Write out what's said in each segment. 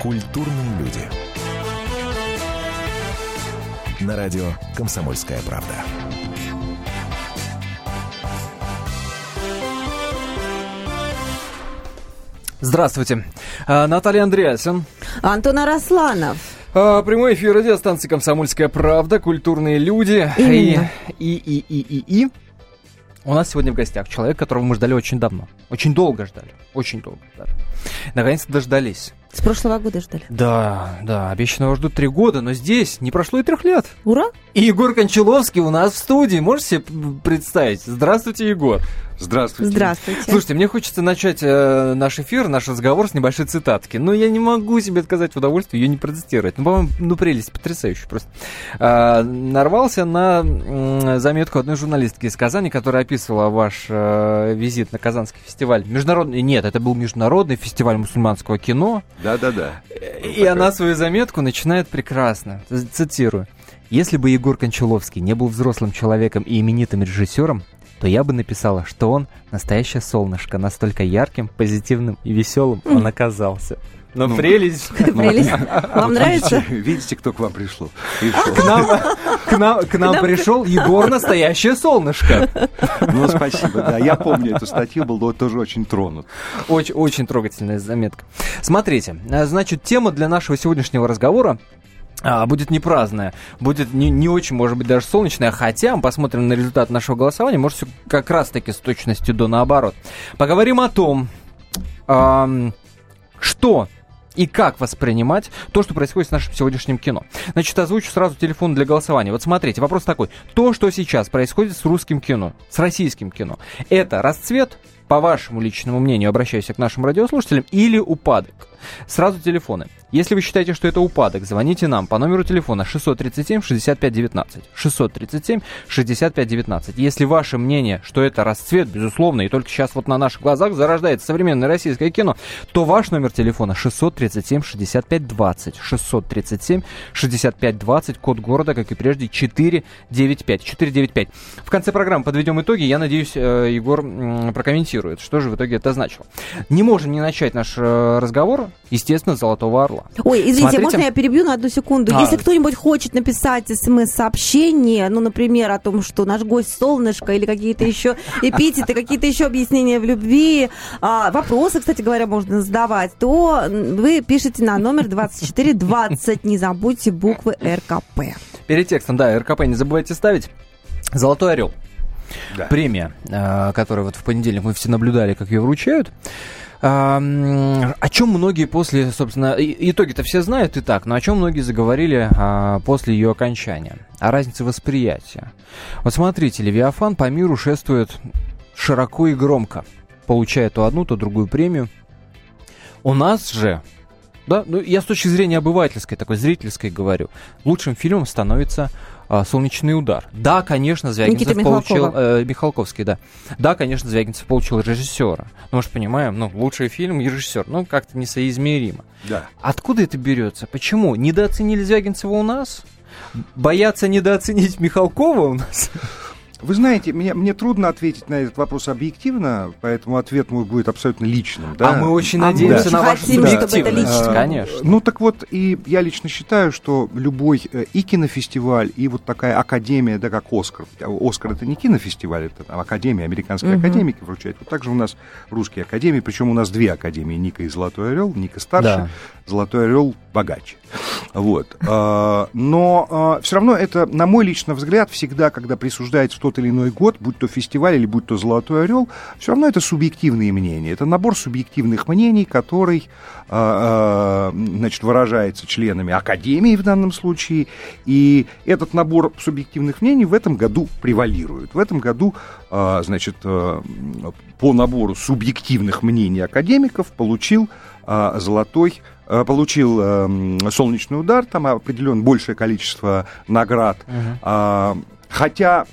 Культурные люди. На радио «Комсомольская правда». Здравствуйте. А, Наталья Андреасин. Антон Арасланов. А, Прямой эфир радиостанции «Комсомольская правда», «Культурные люди». Именно. И, и, и, и, и, и. У нас сегодня в гостях человек, которого мы ждали очень давно. Очень долго ждали. Очень долго ждали. Наконец-то дождались. С прошлого года ждали. Да, да, обещанного ждут три года, но здесь не прошло и трех лет. Ура! И Егор Кончаловский у нас в студии. Можете себе представить? Здравствуйте, Егор. Здравствуйте. Здравствуйте. Слушайте, мне хочется начать э, наш эфир, наш разговор с небольшой цитатки. Но я не могу себе отказать в удовольствии ее не протестировать. Ну, по-моему, ну, прелесть потрясающая просто. А, нарвался на м, заметку одной журналистки из Казани, которая описывала ваш э, визит на Казанский фестиваль. Международный, нет, это был международный фестиваль мусульманского кино. Да-да-да. И она свою заметку начинает прекрасно. Цитирую. Если бы Егор Кончаловский не был взрослым человеком и именитым режиссером, то я бы написала, что он настоящее солнышко, настолько ярким, позитивным и веселым он оказался. Но Ну, прелесть. Прелесть. Вам нравится? Видите, видите, кто к вам? Пришел. К нам, к нам, к нам пришел Егор настоящее солнышко. Ну, спасибо, да. Я помню эту статью, был тоже очень тронут. Очень, очень трогательная заметка. Смотрите, а, значит, тема для нашего сегодняшнего разговора а, будет не праздная, будет не, не очень, может быть, даже солнечная, хотя мы посмотрим на результат нашего голосования, может, все как раз-таки с точностью до наоборот. Поговорим о том, ам, что и как воспринимать то, что происходит с нашим сегодняшним кино. Значит, озвучу сразу телефон для голосования. Вот смотрите, вопрос такой. То, что сейчас происходит с русским кино, с российским кино, это расцвет, по вашему личному мнению, обращаюсь к нашим радиослушателям, или упадок? Сразу телефоны. Если вы считаете, что это упадок, звоните нам по номеру телефона 637-6519. 637-6519. Если ваше мнение, что это расцвет, безусловно, и только сейчас вот на наших глазах зарождается современное российское кино, то ваш номер телефона 637-6520. 637-6520, код города, как и прежде, 495. 495. В конце программы подведем итоги. Я надеюсь, э, Егор м, прокомментирует, что же в итоге это значило. Не можем не начать наш э, разговор, естественно, «Золотого орла». Ой, извините, Смотрите. можно я перебью на одну секунду? А. Если кто-нибудь хочет написать смс-сообщение, ну, например, о том, что наш гость солнышко или какие-то еще эпитеты, какие-то еще объяснения в любви, а, вопросы, кстати говоря, можно задавать, то вы пишете на номер 2420. Не забудьте буквы РКП. Перед текстом, да, РКП не забывайте ставить. «Золотой орел». Да. Премия, э, которую вот в понедельник мы все наблюдали, как ее вручают. А, О чем многие после, собственно, итоги-то все знают и так, но о чем многие заговорили а, после ее окончания? О разнице восприятия. Вот смотрите, Левиафан по миру шествует широко и громко, получая то одну, то другую премию. У нас же, да, ну я с точки зрения обывательской, такой зрительской говорю, лучшим фильмом становится а, «Солнечный удар». Да, конечно, Звягинцев Никита получил... Э, Михалковский, да. Да, конечно, Звягинцев получил режиссера. Ну, мы же понимаем, ну, лучший фильм и режиссер. Ну, как-то несоизмеримо. Да. Откуда это берется? Почему? Недооценили Звягинцева у нас? Боятся недооценить Михалкова у нас? Вы знаете, мне, мне трудно ответить на этот вопрос объективно, поэтому ответ мой будет абсолютно личным. Да? А мы очень А мы надеемся очень на вашу хотим, чтобы это лично. Конечно. Ну так вот, и я лично считаю, что любой э, и кинофестиваль, и вот такая академия, да, как Оскар. А Оскар это не кинофестиваль, это там академия, американская Мгм. академики вручают. Вот также у нас русские академии, причем у нас две академии, Ника и Золотой Орел. Ника старше, Да. Золотой Орел богаче. Вот. А, Но все равно это, на мой личный взгляд, всегда, когда присуждается тот или иной год, будь то фестиваль или будь то Золотой Орел, все равно это субъективные мнения. Это набор субъективных мнений, который а, а, значит, выражается членами Академии в данном случае. И этот набор субъективных мнений в этом году превалирует. В этом году, а, значит, а, по набору субъективных мнений академиков получил а, золотой а, получил эм, солнечный удар, там определен большее количество наград. Мгм. А, хотя,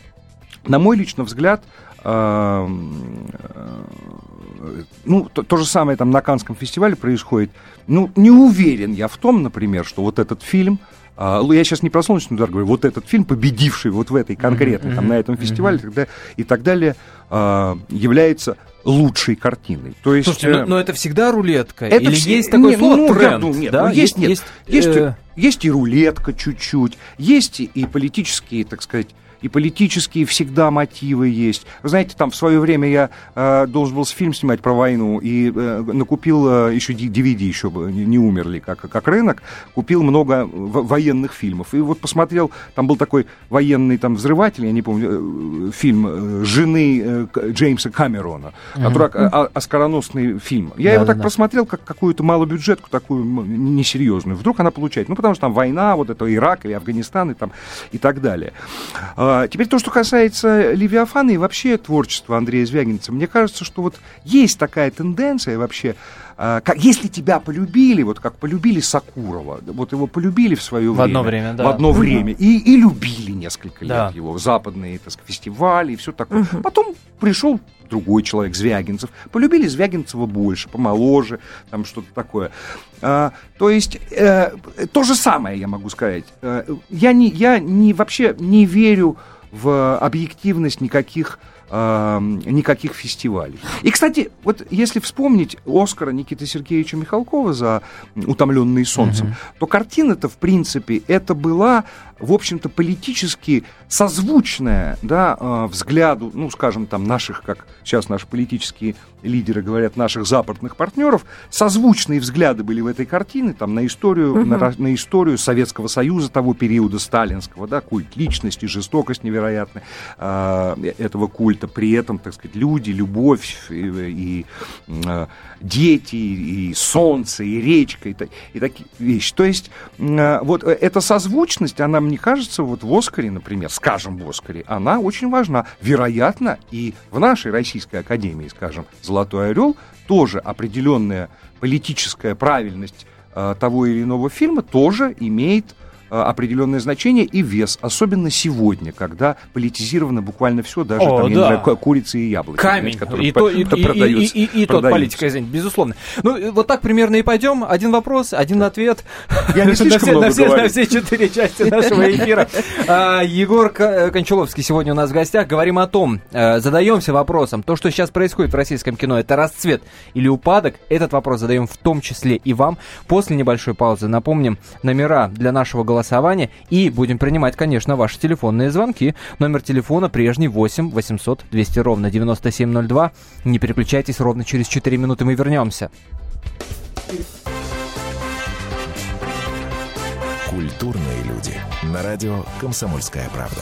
на мой личный взгляд, эм, э, ну, то, то же самое там на Канском фестивале происходит. Ну, не уверен я в том, например, что вот этот фильм я сейчас не про «Солнечный удар» говорю, вот этот фильм, победивший вот в этой конкретной, там, на этом фестивале тогда, и так далее, а, является лучшей картиной. То есть, Слушайте, но, но это всегда рулетка? это Или вс- есть такой не, слово ну, я тренд? думаю, нет, да? ну, есть, нет. есть, Есть, э, есть и рулетка чуть-чуть, есть и политические, так сказать, и политические всегда мотивы есть. Вы знаете, там в свое время я э, должен был фильм снимать про войну и э, накупил э, еще DVD, еще не, не умерли как, как рынок, купил много во- военных фильмов. И вот посмотрел, там был такой военный там взрыватель, я не помню, э, фильм э, жены э, Джеймса Камерона, который о- о- оскароносный фильм. Я его так Да-да-да. просмотрел, как какую-то малобюджетку, такую несерьезную. Вдруг она получает. Ну, потому что там война, вот это Ирак или Афганистан и, там, и так далее. А, теперь то, что касается Левиафана и вообще творчества Андрея Звягинца, мне кажется, что вот есть такая тенденция вообще, а, как, если тебя полюбили, вот как полюбили Сакурова, вот его полюбили в свое В время. одно время, да. В одно время. И, и любили несколько лет Да. его, западные так сказать, фестивали и все такое. Потом пришел другой человек, Звягинцев. Полюбили Звягинцева больше, помоложе, там что-то такое. А, то есть э, то же самое я могу сказать. Э, я не, я не, вообще не верю в объективность никаких а, никаких фестивалей. И, кстати, вот если вспомнить Оскара Никиты Сергеевича Михалкова за «Утомленные солнцем», то картина-то, в принципе, это была, в общем-то, политически созвучная да, а, взгляду, ну, скажем, там, наших, как сейчас наши политические лидеры говорят, наших западных партнеров, созвучные взгляды были в этой картине, там, на историю, на, ра- на историю Советского Союза того периода сталинского, да, культ личности, жестокость невероятная а, этого культа, при этом, так сказать, люди, любовь и, и, а, дети, и солнце, и речка, и, и такие вещи. То есть а, вот э, эта созвучность, она, мне кажется, вот в Оскаре, например, скажем, в Оскаре, она очень важна. Вероятно, и в нашей Российской Академии, скажем, «Золотой орел» тоже определенная политическая правильность э, того или иного фильма тоже имеет определенное значение и вес, особенно сегодня, когда политизировано буквально все, даже О, там, да. знаю, ку- курицы и яблоки. Камень. которые И, то, и, по- и- и- продаются- и- и- и тот продаются. политика, извините, безусловно. Ну, э, вот так примерно и пойдем. Один вопрос, один ответ. Я не слишком на все-. На все четыре части нашего эфира. А, Егор э, Кончаловский сегодня у нас в гостях. Говорим о том, э, задаемся вопросом, то, что сейчас происходит в российском кино, это расцвет или упадок? Этот вопрос задаем в том числе и вам. После небольшой паузы напомним номера для нашего голосования и будем принимать, конечно, ваши телефонные звонки. Номер телефона прежний 8 800 200 ровно 9702. Не переключайтесь, ровно через 4 минуты мы вернемся. Культурные люди. На радио «Комсомольская правда».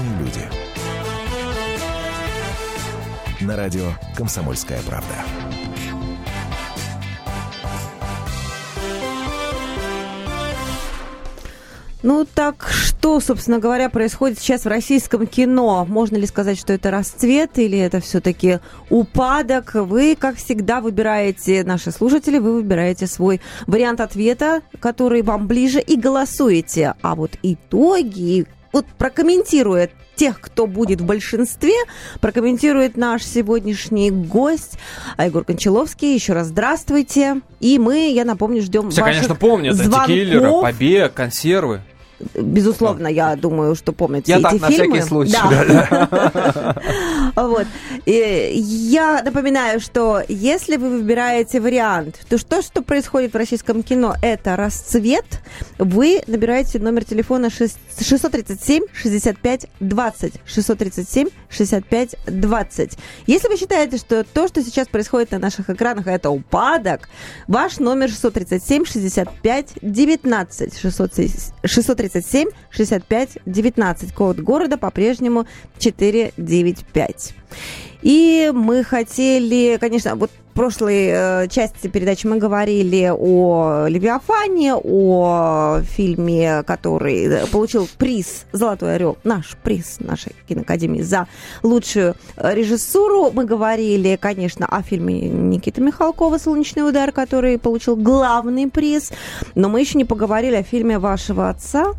На радио «Комсомольская правда». Ну так что, собственно говоря, происходит сейчас в российском кино? Можно ли сказать, что это расцвет или это все-таки упадок? Вы, как всегда, выбираете, наши слушатели, вы выбираете свой вариант ответа, который вам ближе, и голосуете. А вот итоги, вот прокомментирует тех, кто будет в большинстве, прокомментирует наш сегодняшний гость Егор Кончаловский. Еще раз здравствуйте. И мы, я напомню, ждем Все, ваших конечно, помнят. звонков. Антикиллеры, побег, консервы. Безусловно, я думаю, что помнят Я все так, эти на фильмы. всякий случай. Да. Вот. И Я напоминаю, что если вы выбираете вариант, то что, что происходит в российском кино, это расцвет, вы набираете номер телефона 637 65 20. 637 65 20. Если вы считаете, что то, что сейчас происходит на наших экранах, это упадок, ваш номер 637 65 19. 637 65 19. Код города по-прежнему 495. И мы хотели, конечно, вот прошлой э, части передачи мы говорили о Левиафане, о фильме, который э, получил приз «Золотой орел», наш приз нашей киноакадемии за лучшую э, режиссуру. Мы говорили, конечно, о фильме Никиты Михалкова «Солнечный удар», который получил главный приз. Но мы еще не поговорили о фильме вашего отца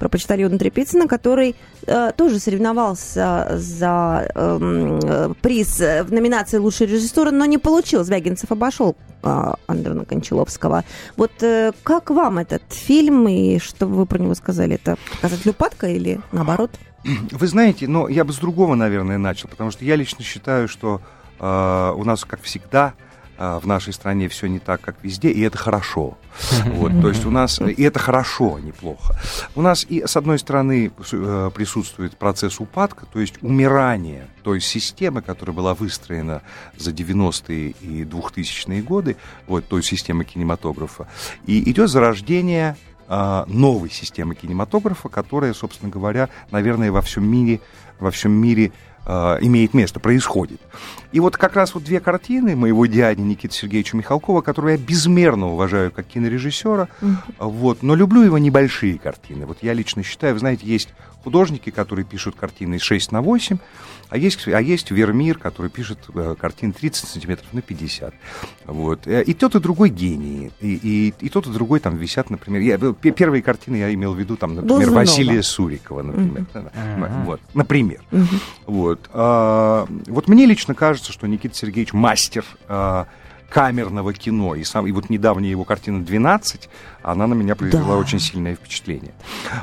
про почтальона Трепицына, который э, тоже соревновался за эм, э, приз в номинации «Лучший режиссер», но не получил. Звягинцев обошел э, Андрона Кончаловского. Вот э, как вам этот фильм и что вы про него сказали? Это показатель упадка или наоборот? Вы знаете, но я бы с другого, наверное, начал, потому что я лично считаю, что э, у нас, как всегда, э, в нашей стране все не так, как везде, и это хорошо. Вот, то есть у нас, и это хорошо, а не плохо. У нас, и, с одной стороны, э, присутствует процесс упадка, то есть умирание той системы, которая была выстроена за 90-е и 2000-е годы, вот той системы кинематографа, и идет зарождение а, новой системы кинематографа, которая, собственно говоря, наверное, во всем мире, во всем мире э, имеет место, происходит. И вот как раз вот две картины моего дяди Никиты Сергеевича Михалкова, которые я безмерно уважаю как кинорежиссера, mm-hmm. вот, но люблю его небольшие картины. Вот я лично считаю, вы знаете, есть художники, которые пишут картины 6 на 8, а есть, а есть Вермир, который пишет э, картины 30 сантиметров на 50. Вот. Э, и тот, и другой гений. И, и, и тот, и другой там висят, например... Я, первые картины я имел в виду, там, например, Глазунова. Василия Сурикова, например. Uh-huh. Вот, например. Вот. А, вот мне лично кажется, что Никита Сергеевич мастер а, камерного кино. И, сам, и вот недавняя его картина «12», она на меня произвела Да. очень сильное впечатление.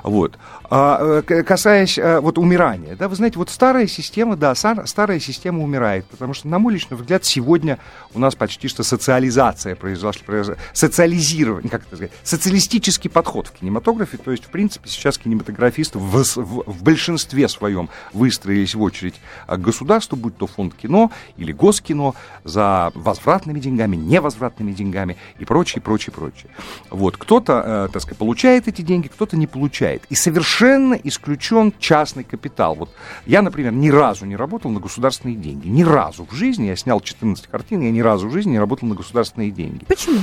Вот. А, э, касаясь а, вот умирания, да, вы знаете, вот старая система, да, старая система умирает, потому что, на мой личный взгляд, сегодня у нас почти что социализация произошла, произошла- социализирование, как это сказать, социалистический подход в кинематографе, то есть, в принципе, сейчас кинематографисты в, в- в большинстве своем выстроились в очередь к государству, будь то фонд кино или госкино, за возвратными деньгами, невозвратными деньгами и прочее, прочее, прочее. Вот, кто-то, э, так сказать, получает эти деньги, кто-то не получает. И совершенно исключен частный капитал. Вот я, например, ни разу не работал на государственные деньги. Ни разу в жизни, я снял 14 картин, я ни разу в жизни не работал на государственные деньги. Почему?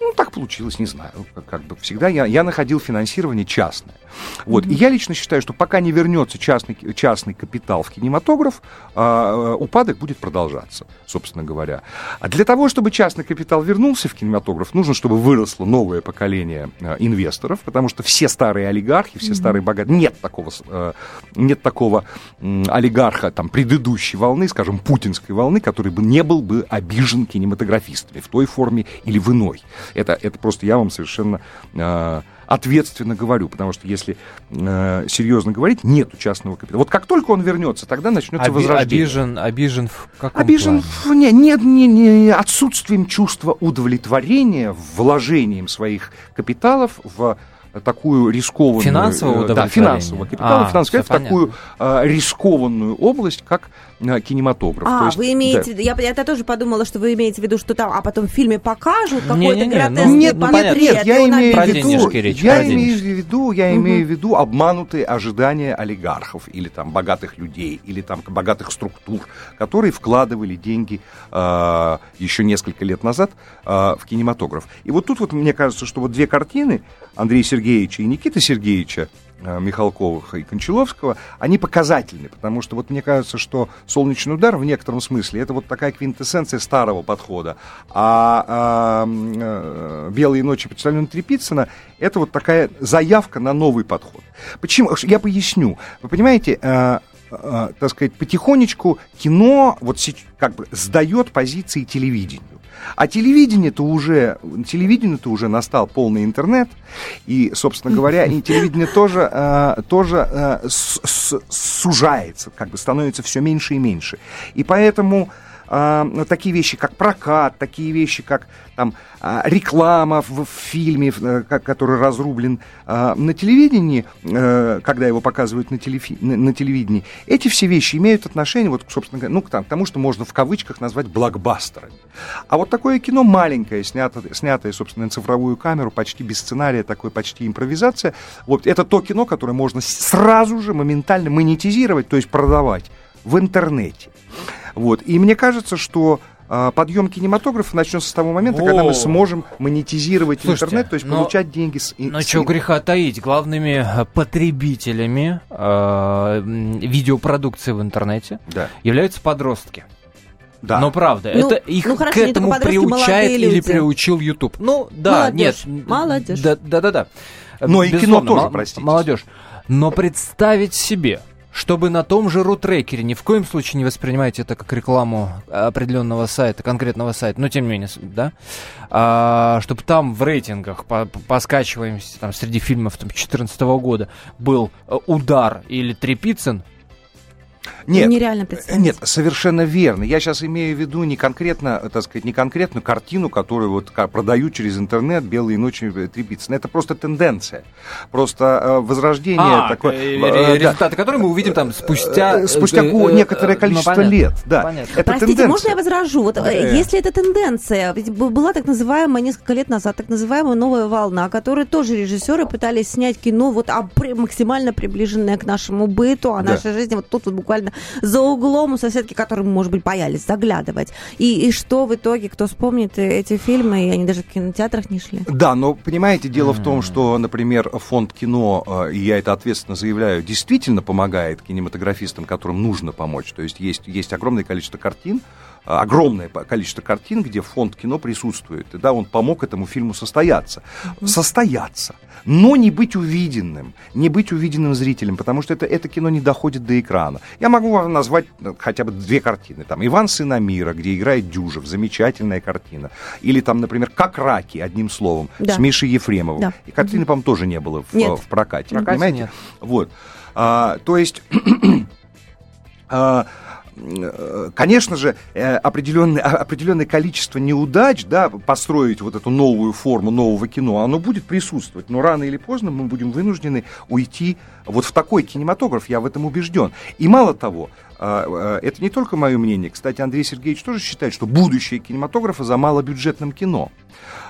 Ну, так получилось, не знаю. Как, как бы всегда я, я находил финансирование частное. Вот. И я лично считаю, что пока не вернется частный, частный капитал в кинематограф, а, э, упадок будет продолжаться, собственно говоря. А для того, чтобы частный капитал вернулся в кинематограф, нужно, чтобы выросло новое поколение э, инвесторов, потому что все старые олигархи, все старые богатые, нет такого, э, нет такого м, олигарха там, предыдущей волны, скажем, путинской волны, который бы не был бы обижен кинематографистами в той форме или в иной. Это, это просто я вам совершенно э, ответственно говорю, потому что если э, серьезно говорить, нету частного капитала. Вот как только он вернется, тогда начнется Оби- возрождение. обижен, обижен в каком Обижен плане? в- не, нет, не, не отсутствием чувства удовлетворения вложением своих капиталов в такую рискованную... Финансового э, Да, финансового капитала, А, финансового, в такую э, рискованную область, как э, кинематограф. То А, есть, вы имеете... Я, я тоже подумала, что вы имеете в виду, что там... А потом в фильме покажут какой-то Не-не-не, ну, гротескный Нет, ну, портрет. понятно. нет, я имею в виду, речь, я имею в виду, я имею в виду обманутые ожидания олигархов или там богатых людей или там богатых структур, которые вкладывали деньги э, еще несколько лет назад э, в кинематограф. И вот тут вот мне кажется, что вот две картины Андрея Сергеевича и Никиты Сергеевича э, Михалковых и Кончаловского, они показательны, потому что вот мне кажется, что «Солнечный удар» в некотором смысле это вот такая квинтэссенция старого подхода, а, а, э, «Белые ночи» Почтальона Трепицына это вот такая заявка на новый подход. Почему? Я поясню. Вы понимаете, э, э, так сказать, потихонечку кино вот как бы сдает позиции телевидению. А телевидение-то уже, телевидению-то уже настал полный интернет, и, собственно говоря, и телевидение тоже, э, тоже э, сужается, как бы становится все меньше и меньше. И поэтому ну, такие вещи, как прокат, такие вещи, как там а, реклама в, фильме, э, ко- который разрублен а, на телевидении, э, когда его показывают на, телефи- на, телевидении, эти все вещи имеют отношение, вот, собственно говоря, ну, к, тому, что можно в кавычках назвать блокбастерами. А вот такое кино маленькое, снято, снятое, собственно, на цифровую камеру, почти без сценария, такой почти импровизация, вот это то кино, которое можно сразу же моментально монетизировать, то есть продавать в интернете. Вот. И мне кажется, что а, подъем кинематографа начнется с того момента, когда мы О. сможем монетизировать Слушайте, интернет, то есть но- получать деньги с... Ну, с- что греха таить, главными э, потребителями э, видеопродукции в интернете Да, являются подростки. да. Но правда, Ну, это их ну, хорошо, к этому приучает или люди. приучил YouTube. Ну, да, Молодежь, нет. молодежь. Да, да, да. да. Но и кино Безусловно, тоже, простите. Молодежь. Но представить себе, чтобы на том же рутрекере, ни в коем случае не воспринимайте это как рекламу определенного сайта, конкретного сайта, но тем не менее, да, а, чтобы там в рейтингах по, по- скачиваемости там, среди фильмов 2014 года был э, удар или Трепицын, Нет, Нереально представить. Нет, совершенно верно. Я сейчас имею в виду не конкретно, так сказать, не конкретную картину, которую вот продают через интернет белые ночи э, Трепицына. Это просто тенденция. Просто э, возрождение а, такое... э, да, результаты, которые мы увидим там спустя... спустя некоторое количество ну, понятно, лет. Да. понятно. Это Простите, тенденция. можно я возражу? Вот, э, если это тенденция, ведь была так называемая несколько лет назад так называемая новая волна, которую тоже режиссеры пытались снять кино вот а, при- максимально приближенное к нашему быту, о Да. нашей жизни. Вот тут вот буквально за углом у соседки, которые может быть, боялись заглядывать. И, и что в итоге, кто вспомнит э, эти фильмы, и они даже в кинотеатрах не шли? Да, но понимаете, дело в том, что, например, фонд кино, э, и я это ответственно заявляю, действительно помогает кинематографистам, которым нужно помочь. То есть есть, есть огромное количество картин, огромное по- количество картин, где фонд кино присутствует. И да, он помог этому фильму состояться. Состояться. Но не быть увиденным, не быть увиденным зрителем, потому что это, это кино не доходит до экрана. Я могу вам назвать э, хотя бы две картины. Там «Иван Сына Мира», где играет Дюжев, замечательная картина. Или там, например, «Как раки», одним словом, Да. с Мишей Ефремовым. Да. И картины, по-моему, тоже не было в, Нет. в прокате. Прокате понимаете? нет. Вот. А, то есть... а, э, Конечно же, э, определенное, определенное количество неудач, да, построить вот эту новую форму нового кино, оно будет присутствовать. Но рано или поздно мы будем вынуждены уйти вот в такой кинематограф, я в этом убежден. И мало того, а, это не только мое мнение. Кстати, Андрей Сергеевич тоже считает, что будущее кинематографа за малобюджетным кино.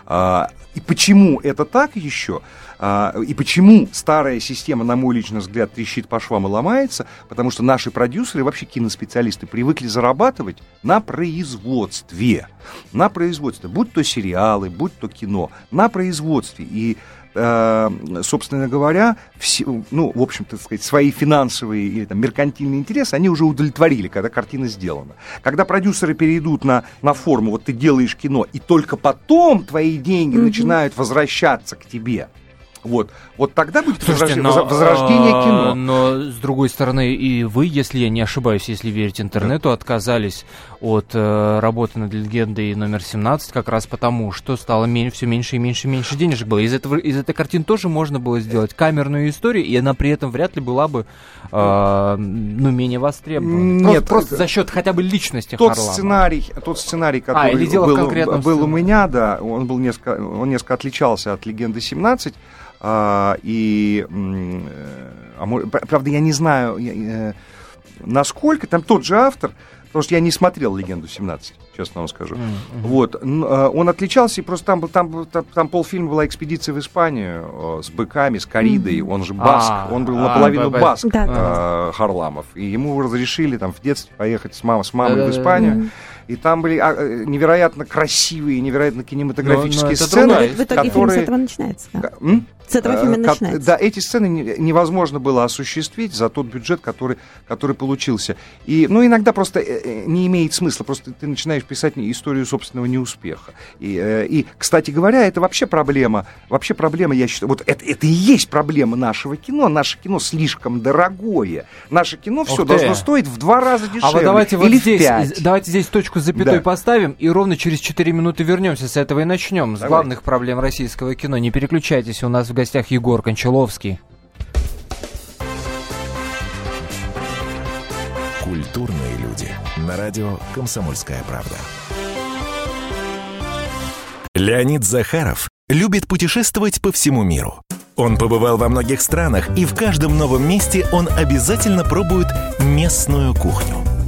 А, И почему это так еще? А, И почему старая система, на мой личный взгляд, трещит по швам и ломается? Потому что наши продюсеры, вообще киноспециалисты, привыкли зарабатывать на производстве. На производстве. Будь то сериалы, будь то кино. На производстве. И э, собственно говоря, все, ну, в общем-то, сказать, свои финансовые или там, меркантильные интересы они уже удовлетворили, когда картина сделана. Когда продюсеры перейдут на, на форму, вот ты делаешь кино, и только потом твои деньги Мгм. начинают возвращаться к тебе. Вот, вот тогда будет Слушайте, возраж- но, возра- возрождение а, кино. Но, с другой стороны, и вы, если я не ошибаюсь, если верить интернету, отказались от э, работы над легендой номер 17 как раз потому, что стало мен- все меньше и меньше и меньше денежек было. Из, этого, из этой картины тоже можно было сделать камерную историю, и она при этом вряд ли была бы э, ну, менее востребована. Нет, просто, просто это- за счет хотя бы личности Тот Харламова. сценарий, тот сценарий, который А, дело в был, был у сценарии. меня, да, он был несколько, он несколько отличался от легенды 17. А, и, э, а правда, я не знаю, я, э, насколько там тот же автор, потому что я не смотрел легенду 17, честно вам скажу. Мгм. Вот, э, он отличался, и просто там, был- там, там, там полфильма была экспедиция в Испанию с быками, с коридой, он же баск, А, он был а, наполовину б- баск, Да, да. Харламов, и ему разрешили там в детстве поехать с, мамой с мамой в. Испанию. И там были а, э, невероятно красивые, невероятно кинематографические Но- но сцены, другая В итоге фильм с которые... этого начинается. да. М? С этого фильма Э, начинается. Да, эти сцены не- невозможно было осуществить за тот бюджет, который, который получился. И, ну, иногда просто э, не имеет смысла, просто ты начинаешь писать историю собственного неуспеха. И, и, кстати говоря, это вообще проблема, вообще проблема, я считаю, вот это, это и есть проблема нашего кино. Наше кино слишком дорогое. Наше кино все должно стоить в два раза дешевле. А вот давайте вот или в здесь, пять. давайте здесь точку с запятой Да. поставим и ровно через 4 минуты вернемся с этого и начнем. С Давай. главных проблем российского кино. Не переключайтесь, у нас в гостях Егор Кончаловский. Культурные люди. На радио «Комсомольская правда». Леонид Захаров любит путешествовать по всему миру. Он побывал во многих странах, и в каждом новом месте он обязательно пробует местную кухню.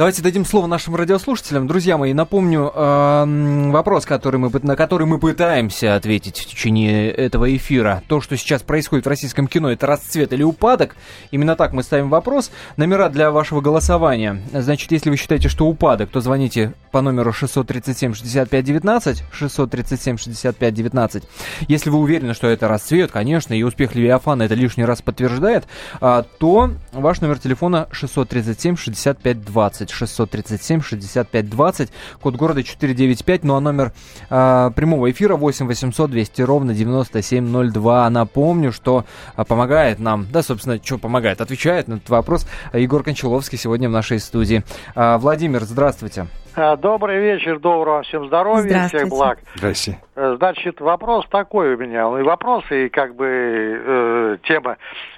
Давайте дадим слово нашим радиослушателям. Друзья мои, напомню э, вопрос, который мы, на который мы пытаемся ответить в течение этого эфира. То, что сейчас происходит в российском кино, это расцвет или упадок? Именно так мы ставим вопрос. Номера для вашего голосования. Значит, если вы считаете, что упадок, то звоните по номеру 637-65-19, 637-65-19. Если вы уверены, что это расцвет, конечно, и успех Левиафана это лишний раз подтверждает, э, то ваш номер телефона 637-65-20. 637 65 20, код города 495, ну а номер э, прямого эфира 8 800 200 ровно 9702. Напомню, что э, помогает нам, да, собственно, что помогает, отвечает на этот вопрос Егор Кончаловский сегодня в нашей студии. Э, Владимир, здравствуйте. Добрый вечер, доброго всем здоровья, всех благ. Здрасте. Значит, вопрос такой у меня, ну и вопрос, и как бы э, тема.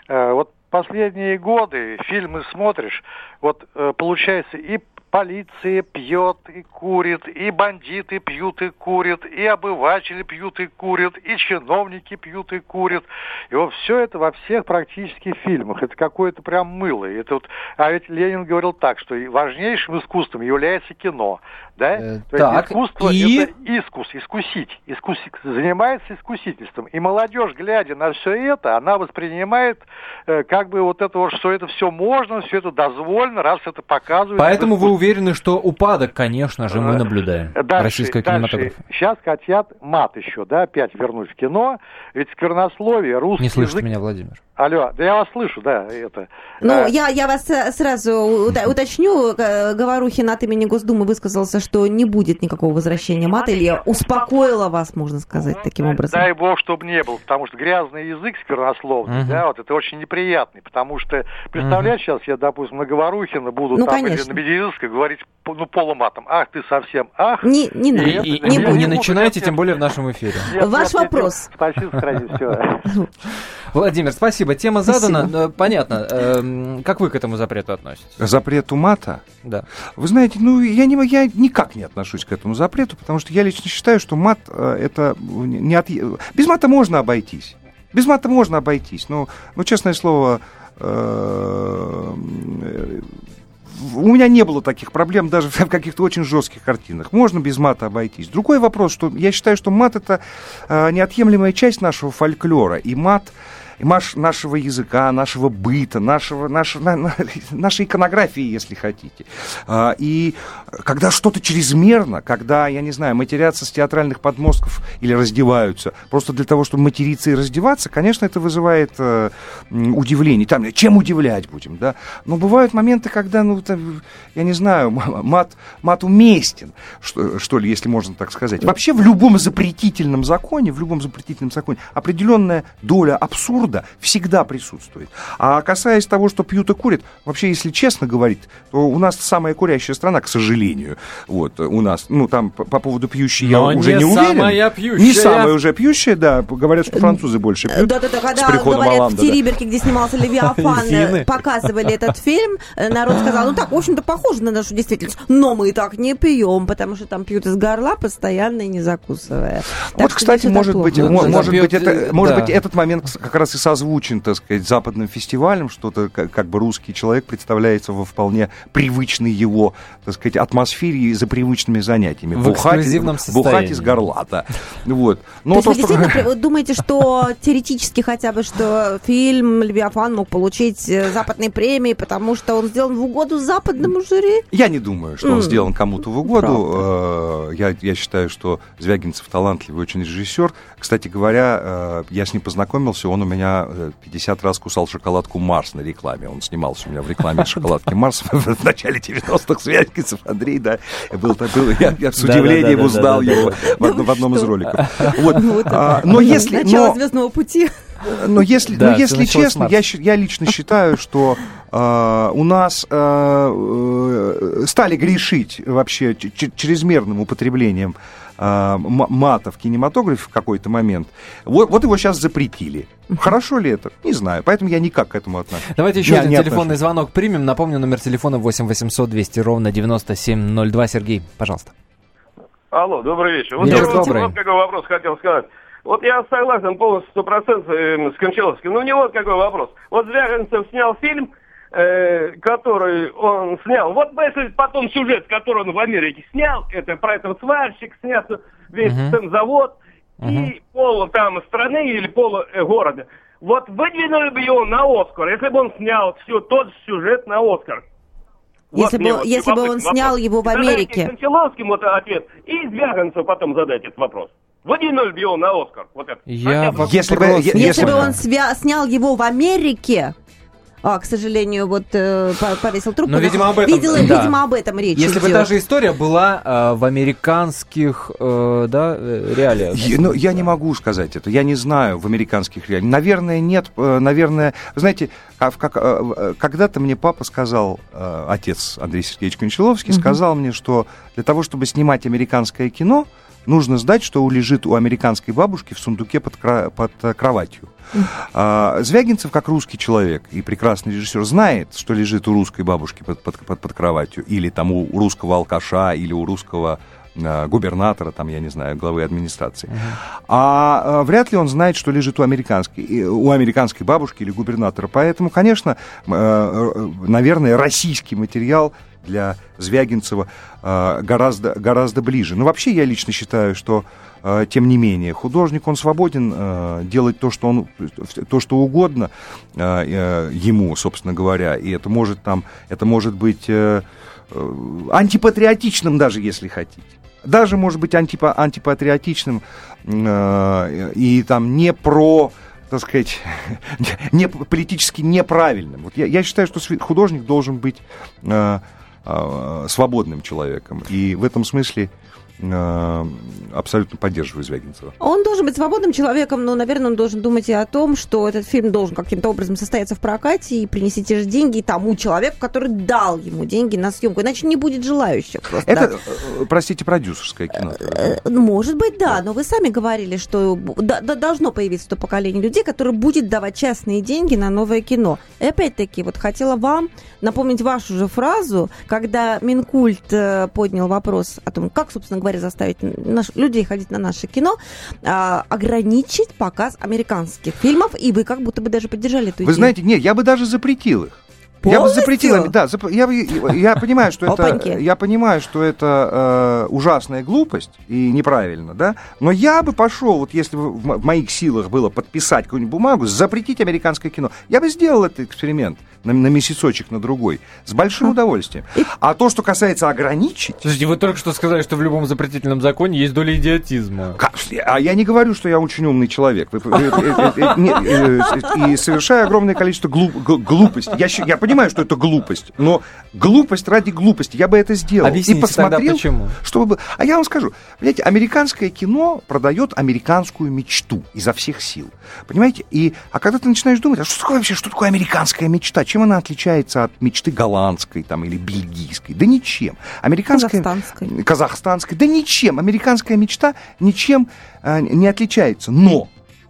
Э, вот последние годы фильмы смотришь, вот э, получается и полиция пьет и курит, и бандиты пьют и курят, и обыватели пьют и курят, и чиновники пьют и курят. И вот все это во всех практически фильмах. Это какое-то прям мыло. Это вот, а ведь Ленин говорил так, что важнейшим искусством является кино. Да? Э, То так, есть искусство и- это искус, искусить, искус, занимается искусительством. И молодежь, глядя на все это, она воспринимает э, как бы вот это вот, что это все можно, все это дозволено, раз это показывает. Поэтому вы уверены, что упадок, конечно же, мы наблюдаем Э, Дальше, российского дальше. кинематографа. Сейчас хотят мат еще, да, опять вернуть в кино. Ведь сквернословие, русский Не слышите язык... меня, Владимир? Алло, да я вас слышу, да, это. Ну, Э, я, я вас э, сразу уточню. Говорухин от имени Госдумы высказался, что не будет никакого возвращения мата, или успокоила вас, можно сказать, таким образом. Дай бог, чтобы не был, потому что грязный язык сквернословный, Мгм. да, вот это очень неприятный, потому что, представляешь, сейчас я, допустим, на Говорухина буду Ну, там или конечно. на Медицинской говорить ну, полуматом. Ах, ты совсем, ах. Не, не надо, И, и- не не буду, начинайте, тем более в нашем эфире. Нет, Ваш нет, вопрос. нет, Фашист храни, все. Владимир, спасибо. Тема задана. Э, Понятно. Эм, Как вы к этому запрету относитесь? Запрету мата? Да. Вы знаете, ну, я, не, я никак не отношусь к этому запрету, потому что я лично считаю, что мат э, это не от... Без мата можно обойтись. Без мата можно обойтись. Но, ну, честное слово, э, э, у меня не было таких проблем даже в каких-то очень жестких картинах. Можно без мата обойтись. Другой вопрос, что я считаю, что мат это э, неотъемлемая часть нашего фольклора. И мат маш- нашего языка, нашего быта, нашего, нашего, на- на- нашей иконографии, если хотите. А, И когда что-то чрезмерно, когда, я не знаю, матерятся с театральных подмостков или раздеваются, просто для того, чтобы материться и раздеваться, конечно, это вызывает э, удивление. Там, чем удивлять будем, да? Но бывают моменты, когда, ну, там, я не знаю, мат, мат уместен, что, что ли, если можно так сказать. Вообще в любом запретительном законе, в любом запретительном законе определенная доля абсурда всегда присутствует. А касаясь того, что пьют и курят, вообще, если честно говорить, то у нас самая курящая страна, к сожалению. Вот, у нас, ну, там по, по поводу пьющей я Но уже не не уверен. самая пьющая. Не самая уже пьющая, да. Говорят, что французы больше пьют. Да-да-да, с когда приходом говорят Оланда, в да. Териберке, где снимался Левиафан, э, показывали этот фильм, э, народ сказал, ну так, в общем-то, похоже на нашу действительность, но мы так не пьем, потому что там пьют из горла постоянно и не закусывая. Так Вот, кстати, не может быть, может быть, это, может да. быть, этот момент как раз и созвучен, так сказать, западным фестивалем, что-то как, как бы русский человек представляется во вполне привычной его, так сказать, атмосфере и за привычными занятиями. В Бухать- эксклюзивном Бухать из состоянии. горла, да. Вот. Но То есть то, вы что- действительно вы думаете, что теоретически хотя бы, что фильм «Левиафан» мог получить э, западные премии, потому что он сделан в угоду западному жюри? Я не думаю, что он М, сделан кому-то в угоду. Э, Я, я считаю, что Звягинцев талантливый очень режиссер. Кстати говоря, э, я с ним познакомился, он у меня э, 50 раз кусал шоколадку Марс на рекламе. Он снимался у меня в рекламе шоколадки Марс в начале 90-х. Звягинцев Андрей, да. Был, был, я, я с удивлением да, да, узнал да, да, его да, в, одном- в одном из роликов. Вот. Вот А. Но если... Начало но- «Звездного пути». но если, Да, но если с честно, я, я лично считаю, что э, у нас э, э, стали грешить вообще чрезмерным употреблением э, а, мата в кинематографе в какой-то момент. Вот, вот его сейчас запретили. Хорошо ли это? Не знаю. Поэтому я никак к этому отношусь. Давайте еще Не- один не телефонный отношусь. звонок примем. Напомню, номер телефона 8 800 200 ровно 9702. Сергей, пожалуйста. Алло, добрый вечер. Вот Вечер я добрый. вот какой вопрос хотел сказать. Вот я согласен полностью сто процентов с Кончаловским. Но у него вот какой вопрос. Вот Звягинцев снял фильм, э, который он снял. Вот если потом сюжет, который он в Америке снял, это про этого сварщик, снят весь Мгм. завод и пол там страны или пол э, города. Вот выдвинули бы его на Оскар, если бы он снял всю тот же сюжет на Оскар. Если мне бы- если бы он любопытный снял вопрос. его в Америке. Кончаловским вот ответ, и Звягинцев потом задать этот вопрос. Выдвинули бы его на Оскар. Вот это. Я Хотя вообще Если бы- Если, если бы- он свя- снял его в Америке, а, к сожалению, вот э, по- повесил трубку. Но, видимо, об этом, Видела- да. видимо, об этом речь Если бы идет. та же история была э, в американских э, да, э, реалиях. Я, ну, я не могу сказать это, я не знаю в американских реалиях. Наверное, нет, э, наверное, знаете, как, как, э, когда-то мне папа сказал, э, отец Андрей Сергеевич Кончаловский, сказал мне, что для того, чтобы снимать американское кино, нужно знать, что лежит у американской бабушки в сундуке под, кра- под э, кроватью. А, Звягинцев, как русский человек и прекрасный режиссер, знает, что лежит у русской бабушки под, под, под, под кроватью, или там у русского алкаша, или у русского губернатора, там, я не знаю, главы администрации. А э, вряд ли он знает, что лежит у американской, у американской бабушки или губернатора. Поэтому, конечно, э, э, наверное, российский материал для Звягинцева э, гораздо, гораздо ближе. Но вообще я лично считаю, что э, тем не менее, художник, он свободен э, делать то, что, он, то, что угодно э, э, ему, собственно говоря. И это может, там, это может быть э, э, антипатриотичным даже, если хотите. Даже, может быть, антипа, антипатриотичным э, и там не про так сказать, не, политически неправильным. Вот я, я считаю, что художник должен быть э, э, свободным человеком. И в этом смысле абсолютно поддерживаю Звягинцева. Он должен быть свободным человеком, но, наверное, он должен думать и о том, что этот фильм должен каким-то образом состояться в прокате и принести те же деньги тому человеку, который дал ему деньги на съемку. Иначе не будет желающих. Просто, Это, да. э, простите, продюсерское кино. Э, Может быть, да, но вы сами говорили, что б- да- да- должно появиться то поколение людей, которое будет давать частные деньги на новое кино. И опять-таки, вот хотела вам напомнить вашу же фразу, когда Минкульт э, поднял вопрос о том, как, собственно говоря, заставить наш- людей ходить на наше кино, а, ограничить показ американских фильмов, и вы как будто бы даже поддержали эту Вы идею. знаете, нет, я бы даже запретил их. Я бы Полностью? запретил, да, зап- я, я понимаю, что это, я понимаю, что это э, ужасная глупость и неправильно, да, но я бы пошел, вот если бы в мо- в моих силах было подписать какую-нибудь бумагу, запретить американское кино, я бы сделал этот эксперимент на, на месяцочек, на другой, с большим удовольствием. А то, что касается ограничить, Слушайте, вы только что сказали, что в любом запретительном законе есть доля идиотизма. Как- А я не говорю, что я очень умный человек. Э, И совершаю огромное количество глупостей. Я, я понимаю, что это глупость, но глупость ради глупости. Я бы это сделал. Объясните и посмотрел, тогда, почему. Чтобы... бы- А я вам скажу, понимаете, американское кино продает американскую мечту изо всех сил. Понимаете? И, а когда ты начинаешь думать, а что такое вообще, что такое американская мечта? Чем она отличается от мечты голландской там, или бельгийской? Да ничем. Американская... Казахстанской. Казахстанской. Да ничем. Американская мечта ничем а, не отличается. Но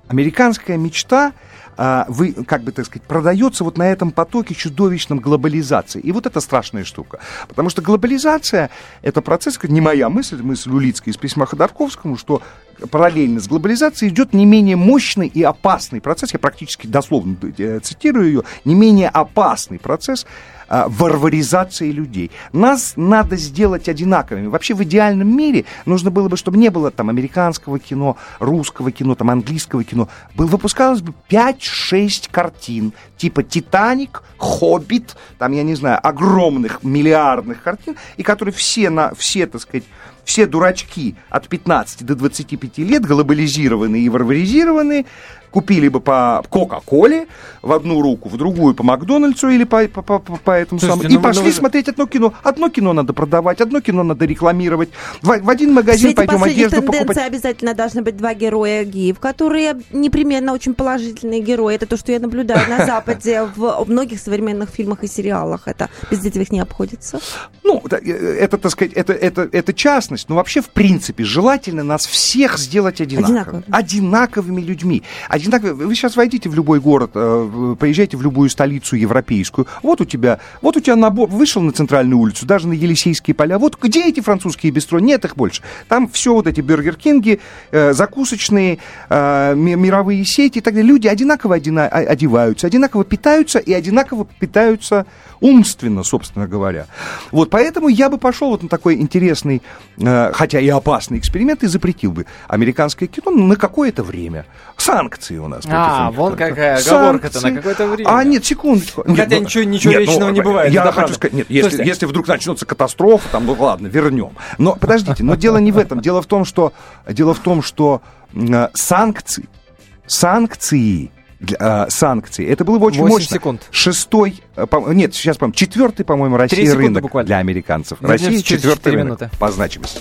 американская мечта а, вы, как бы так сказать, продается вот на этом потоке чудовищном глобализации. И вот это страшная штука. Потому что глобализация – это процесс, не моя мысль, мысль Улицкой из письма Ходорковскому, что параллельно с глобализацией идет не менее мощный и опасный процесс, я практически дословно э, цитирую ее, не менее опасный процесс а, варваризации людей. Нас надо сделать одинаковыми. Вообще в идеальном мире нужно было бы, чтобы не было там американского кино, русского кино, там английского кино. Был, выпускалось бы 5-6 картин, типа «Титаник», «Хоббит», там, я не знаю, огромных миллиардных картин, и которые все, на, все так сказать, все дурачки от 15 до 25 лет, глобализированные и варваризированные, купили бы по Кока-Коле в одну руку, в другую по Макдональдсу или по, по, по, по этому Слушайте, самому. И ну пошли ну смотреть одно кино. Одно кино надо продавать, одно кино надо рекламировать. В, в один магазин Среди пойдем одежду покупать. обязательно должны быть два героя геев, которые непременно очень положительные герои. Это то, что я наблюдаю на Западе в многих современных фильмах и сериалах. Это без этого не обходится. Ну, э, это, так сказать, это, это, это частность, но вообще, в принципе, желательно нас всех сделать одинаковыми. Одинаковыми. Одинаковыми людьми. Одинаковыми. Вы сейчас войдите в любой город, э, поезжайте в любую столицу европейскую. Вот у тебя, вот у тебя набор, вышел на центральную улицу, даже на Елисейские поля. Вот где эти французские бистро? Нет их больше. Там все вот эти Бюргер Кинги, э, закусочные, э, ми- мировые сети и так далее. Люди одинаково одеваются, одинаково питаются и одинаково питаются умственно, собственно говоря. Вот поэтому я бы пошел вот на такой интересный, хотя и опасный эксперимент и запретил бы американское кино на какое-то время. Санкции у нас. А, вон какая оговорка-то, на какое-то время. А, нет, секундочку. Ну, хотя ну, ничего- ничего нет, вечного не бывает, Я хочу правда. сказать, нет, если, Слушайте. если вдруг начнется катастрофа, там, ну ладно, вернем. Но подождите, но дело не в этом. Дело в том, что, дело в том, что э, санкции, санкции, для- э, санкции, это было бы очень Восемь мощно. секунд. Шестой, э, по- нет, сейчас, по четвертый, по-моему, Россия рынок буквально. для американцев. Россия четвертый рынок минуты. по значимости.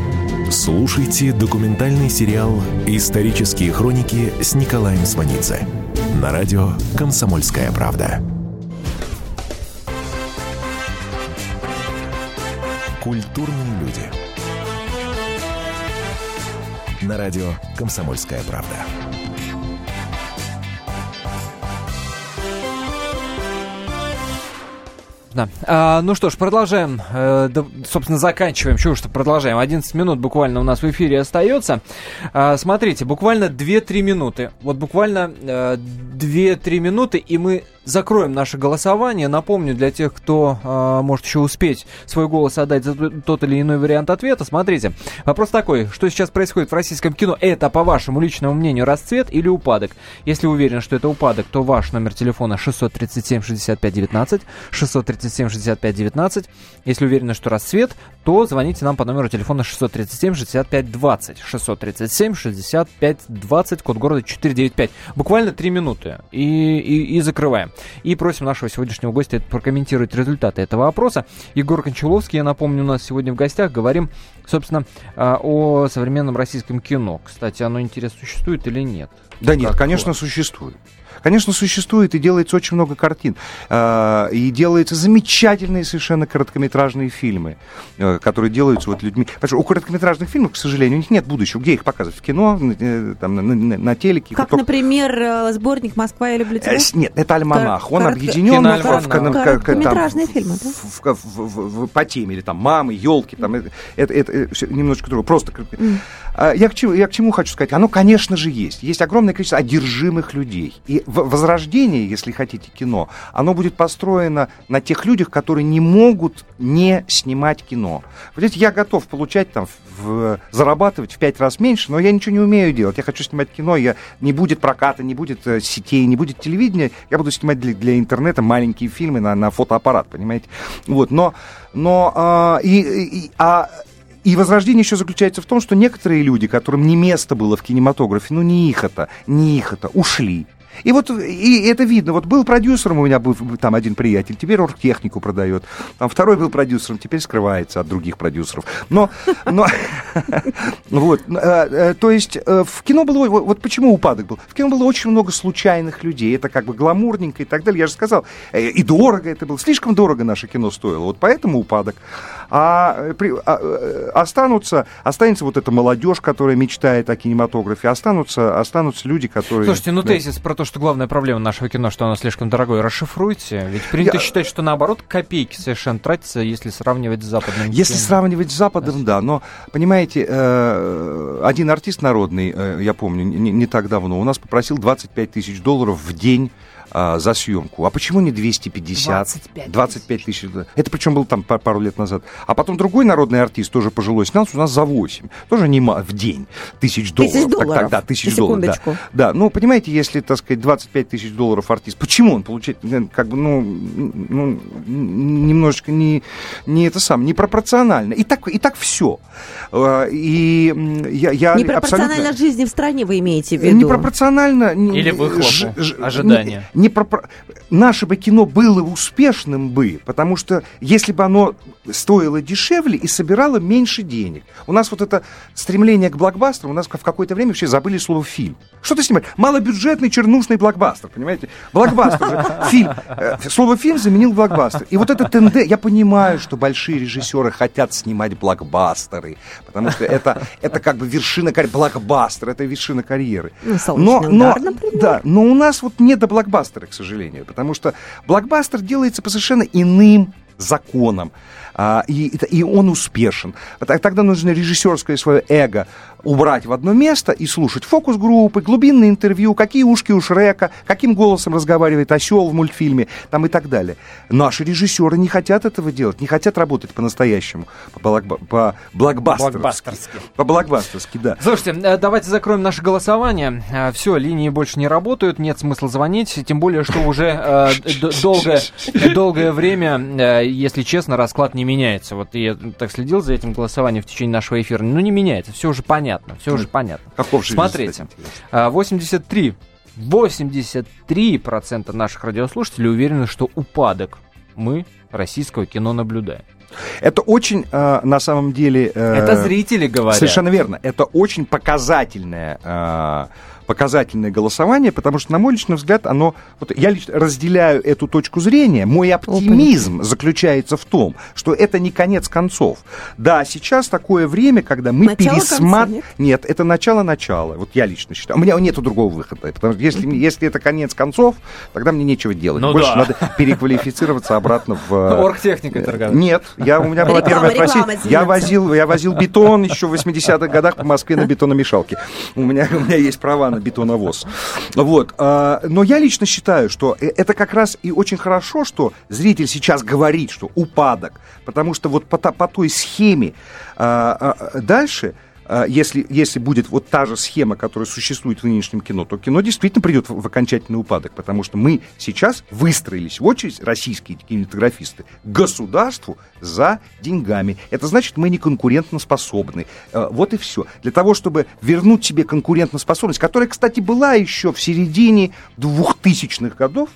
Слушайте документальный сериал «Исторические хроники» с Николаем Сванидзе. На радио «Комсомольская правда». Культурные люди. На радио «Комсомольская правда». Да. А, ну что ж, продолжаем. Э, да, собственно, заканчиваем. Чего что продолжаем? 11 минут буквально у нас в эфире остается. А, смотрите, буквально 2-3 минуты. Вот буквально э, 2-3 минуты, и мы закроем наше голосование. Напомню для тех, кто э, может еще успеть свой голос отдать за тот или иной вариант ответа. Смотрите, вопрос такой. Что сейчас происходит в российском кино? Это, по вашему личному мнению, расцвет или упадок? Если уверен, что это упадок, то ваш номер телефона 637-65-19, 637-65-19. Если уверены, что расцвет, то звоните нам по номеру телефона 637-65-20, 637-65-20, код города 495. Буквально 3 минуты и, и, и закрываем. И просим нашего сегодняшнего гостя прокомментировать результаты этого опроса. Егор Кончаловский, я напомню, у нас сегодня в гостях. Говорим, собственно, а, о современном российском кино. Кстати, оно, интересно, существует или нет? Да нет, Как конечно, вот? существует. Конечно, существует и делается очень много картин. А, И делаются замечательные совершенно короткометражные фильмы, э, которые делаются вот людьми. Потому что у короткометражных фильмов, к сожалению, у них нет будущего. Где их показывать? В кино, э, там, на, на- на телеке? Как, Только- например, э, сборник «Москва, я люблю тебя». Нет, это альманах. Он коротко- объединен в, в, кон- к- к- там, Короткометражные фильмы, да? в, в- в- в- по теме, или там мамы, елки, там, это, это, это всё немножечко другое. Просто А, я, к чему, я к чему хочу сказать? Оно, конечно же, есть. Есть огромное количество одержимых людей. И возрождение, если хотите, кино, оно будет построено на тех людях, которые не могут не снимать кино. Видите, я готов получать там, в- зарабатывать в пять раз меньше, но я ничего не умею делать. Я хочу снимать кино, я, не будет проката, не будет э, сетей, не будет телевидения. Я буду снимать для, для интернета маленькие фильмы на, на фотоаппарат, понимаете? Вот, но, но а, и, и- а и возрождение еще заключается в том, что некоторые люди, которым не место было в кинематографе, ну не их это, не их это, ушли. И вот и это видно. Вот был продюсером у меня был там один приятель, теперь оргтехнику продает. Там второй был продюсером, теперь скрывается от других продюсеров. Но, но вот, э, э, то есть э, в кино было, вот почему упадок был? В кино было очень много случайных людей. Это как бы гламурненько и так далее. Я же сказал, и дорого это было. Слишком дорого наше кино стоило. Вот поэтому упадок. А, при- а, останутся, останется вот эта молодежь, которая мечтает о кинематографе, останутся, останутся люди, которые... Слушайте, ну тезис про то, то, что главная проблема нашего кино, что оно слишком дорогое, расшифруйте. Ведь принято Я- считать, что наоборот копейки совершенно тратятся, если сравнивать с западным Если кино. сравнивать с Западом, да. Но, понимаете, э, один артист народный, э, я помню, не, не так давно, у нас попросил 25 тысяч долларов в день а, за съемку. А почему не 250? 25 25 тысяч. Это причем было там па- пару лет назад. А потом другой народный артист, тоже пожилой, снялся у нас за 8. Тоже не в день. Тысяч долларов. Тысяч Так- долларов. так, да, тысяч долларов. Да. Да, ну, понимаете, если, так сказать, 25 тысяч долларов артист, почему он получает, э, как бы, ну, ну, немножечко не, не это сам, не пропорционально. И так, и так все. И м, я, я Непропорционально абсолютно... жизни в стране вы имеете в виду? Непропорционально... не- Или выхлопу, ж- ж- ожидания. не- не пропор- Наше бы кино было успешным бы, потому что если бы оно стоило дешевле и собирало меньше денег. У нас вот это стремление к блокбастеру, у нас в какое-то время вообще забыли слово «фильм». Что ты снимаешь? Малобюджетный чернушный блокбастер, понимаете? Блокбастер же, фильм. Э, Слово «фильм» заменил блокбастер. И вот это тенденция... Я понимаю, что большие режиссеры хотят снимать блокбастеры, потому что это, это как бы вершина карьеры. Блокбастер, это вершина карьеры. Ну, «Солнечный удар», например. Да, но у нас вот не до блокбастера, к сожалению, потому что блокбастер делается по совершенно иным законам, а, и, и он успешен. Тогда нужно режиссерское свое эго убрать в одно место и слушать фокус-группы, глубинные интервью, какие ушки у Шрека, каким голосом разговаривает осел в мультфильме, там и так далее. Наши режиссеры не хотят этого делать, не хотят работать по-настоящему, по-блокба- по-блокбастерски. Блокбастерски. По-блокбастерски, да. Слушайте, э, давайте закроем наше голосование. Все, линии больше не работают, нет смысла звонить, тем более, что уже э, долгое, долгое время, э, если честно, расклад не меняется. Вот я так следил за этим голосованием в течение нашего эфира. Ну, не меняется, все уже понятно, все уже понятно. Каков же Смотрите, результат, интересно? а, 83, 83% наших радиослушателей уверены, что упадок мы российского кино наблюдаем. Это очень, э, на самом деле... э, Это зрители говорят. Совершенно верно. Это очень показательное, э, показательное голосование, потому что, на мой личный взгляд, оно... Вот я лично разделяю эту точку зрения. Мой оптимизм заключается в том, что это не конец концов. Да, сейчас такое время, когда мы пересматриваем... нет? Нет, это начало-начало. Вот я лично считаю. У меня нету другого выхода. Потому что если, если это конец концов, тогда мне нечего делать. Ну Больше да. надо переквалифицироваться обратно в... э, Оргтехникой торговать. Нет, я, у меня была Реклама, первая реклама, профессия. Я возил, я возил бетон еще в 80-х годах по Москве на бетономешалке. У меня, у меня есть права на бетоновоз. Вот. а, Но я лично считаю, что э- это как раз и очень хорошо, что зритель сейчас говорит, что упадок. Потому что вот по, по той схеме а, а, дальше если, если будет вот та же схема, которая существует в нынешнем кино, то кино действительно придет в, в окончательный упадок, потому что мы сейчас выстроились в очередь, российские кинематографисты, государству за деньгами. Это значит, мы не конкурентоспособны. Э, Вот и все. Для того, чтобы вернуть себе конкурентоспособность, которая, кстати, была еще в середине 2000-х годов,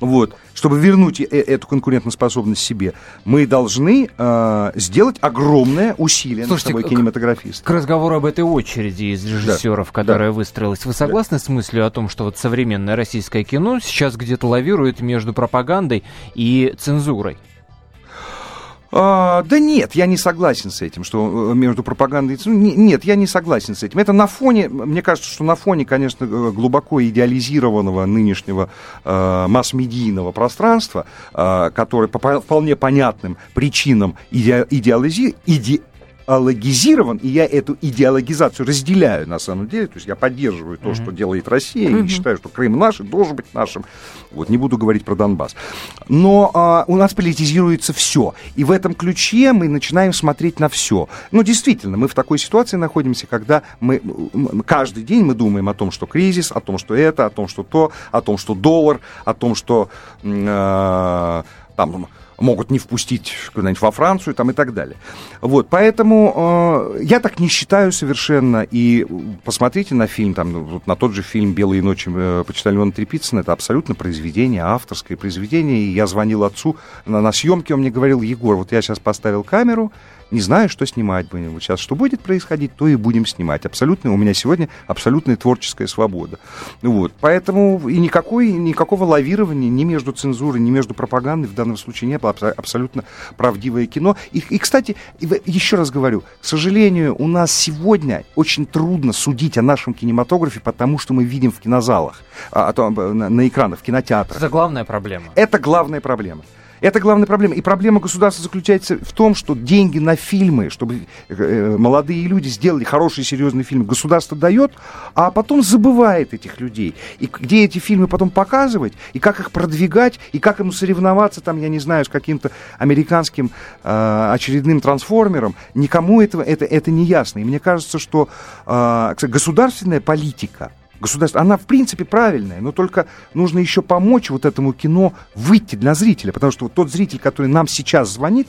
вот, чтобы вернуть э- эту конкурентоспособность себе, мы должны э, сделать огромное усилие Слушайте, над собой к- кинематографиста. К разговору об этой очереди из режиссеров, которая выстроилась. Вы согласны с мыслью о том, что вот современное российское кино сейчас где-то лавирует между пропагандой и цензурой? А, да нет, я не согласен с этим, что э, между пропагандой и не- Нет, я не согласен с этим. Это на фоне, мне кажется, что на фоне, конечно, э, глубоко идеализированного нынешнего э, масс-медийного пространства, э, которое по вполне понятным причинам иде- идеализи- иде- идеологизирован, и я эту идеологизацию разделяю на самом деле, то есть я поддерживаю то, что делает Россия, и считаю, что Крым наш и должен быть нашим. Вот, не буду говорить про Донбасс. Но а, у нас политизируется все, и в этом ключе мы начинаем смотреть на все. Ну, действительно, мы в такой ситуации находимся, когда мы каждый день мы думаем о том, что кризис, о том, что это, о том, что то, о том, что доллар, о том, что а, там могут не впустить куда-нибудь во Францию там, и так далее. Вот, поэтому э, я так не считаю совершенно. И посмотрите на фильм, там, ну, на тот же фильм «Белые ночи» э, почтальона Трепицына. Это абсолютно произведение, авторское произведение. И я звонил отцу на, на съемке, он мне говорил, Егор, вот я сейчас поставил камеру, не знаю, что снимать будем. Вот сейчас что будет происходить, то и будем снимать. Абсолютно, у меня сегодня абсолютная творческая свобода. Вот. Поэтому и никакой, никакого лавирования ни между цензурой, ни между пропагандой в данном случае не было. Абсо- Абсолютно правдивое кино. И, и, кстати, еще раз говорю, к сожалению, у нас сегодня очень трудно судить о нашем кинематографе, потому что мы видим в кинозалах, а, а, на, на экранах, в кинотеатрах. Это главная проблема. Это главная проблема. Это главная проблема. И проблема государства заключается в том, что деньги на фильмы, чтобы э, молодые люди сделали хороший серьезный фильм, государство дает, а потом забывает этих людей. И где эти фильмы потом показывать, и как их продвигать, и как им соревноваться, там, я не знаю, с каким-то американским э, очередным трансформером, никому этого, это, это не ясно. И мне кажется, что э, государственная политика, Государство, она в принципе правильная, но только нужно еще помочь вот этому кино выйти для зрителя, потому что вот тот зритель, который нам сейчас звонит,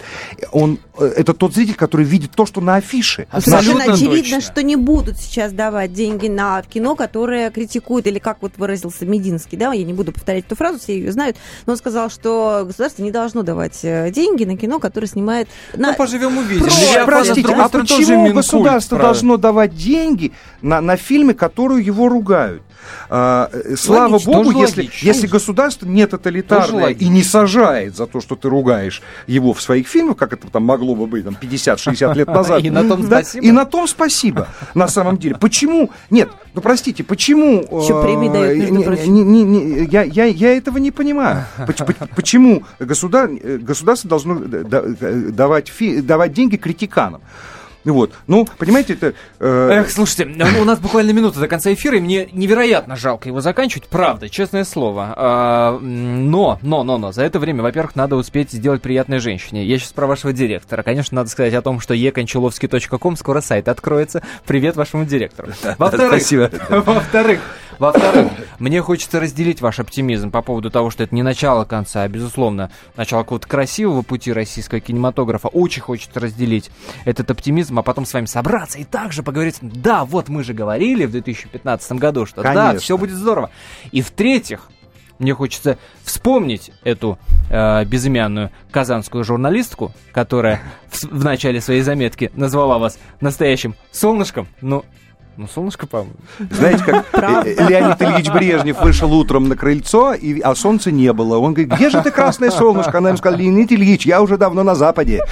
он э, это тот зритель, который видит то, что на афише. Абсолютно очевидно, точно. что не будут сейчас давать деньги на кино, которое критикует, или как вот выразился Мединский, да, я не буду повторять эту фразу, все ее знают, но он сказал, что государство не должно давать э, деньги на кино, которое снимает... На... Ну, поживем увидим. Про- Левиафан, Простите, а почему Минкульт государство правит. должно давать деньги на, на фильмы, которые его ругают? А, э, слава Логично, богу, если, логично. если государство не тоталитарное и не сажает за то, что ты ругаешь его в своих фильмах, как это там могло бы быть там, 50-60 лет назад. И на том спасибо. И на том спасибо, на самом деле. Почему? Нет, ну простите, почему... Э, я, этого не понимаю. Поч- поч- Почему э, государство должно давать деньги критиканам? Вот. Ну, понимаете, это... э, Эх, слушайте, у нас буквально минута до конца эфира, и мне невероятно жалко его заканчивать, правда, честное слово. А, Но, но, но, но, за это время, во-первых, надо успеть сделать приятной женщине. Я сейчас про вашего директора. Конечно, надо сказать о том, что ekonchilovsky.com скоро сайт откроется. Привет вашему директору. Во-вторых, во-вторых, во-вторых, мне хочется разделить ваш оптимизм по поводу того, что это не начало конца, а, безусловно, начало какого-то красивого пути российского кинематографа. Очень хочется разделить этот оптимизм, а потом с вами собраться и также поговорить. Да, вот мы же говорили в 2015 году, что да, Конечно. все будет здорово. И в-третьих, мне хочется вспомнить эту э, безымянную казанскую журналистку, которая в, в начале своей заметки назвала вас настоящим солнышком. Ну, ну солнышко, по-моему. Знаете, как э, Леонид Ильич Брежнев вышел утром на крыльцо, и, а солнца не было. Он говорит, где же ты, красное солнышко? Она ему сказала, Леонид Ильич, я уже давно на Западе.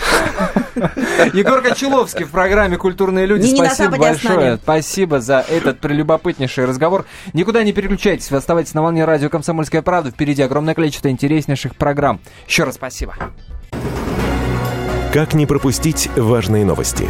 Егор Кочеловский в программе «Культурные люди». Не- Спасибо а большое. Спасибо за этот прелюбопытнейший разговор. Никуда не переключайтесь, вы оставайтесь на волне радио «Комсомольская правда». Впереди огромное количество интереснейших программ. Еще раз спасибо. Как не пропустить важные новости?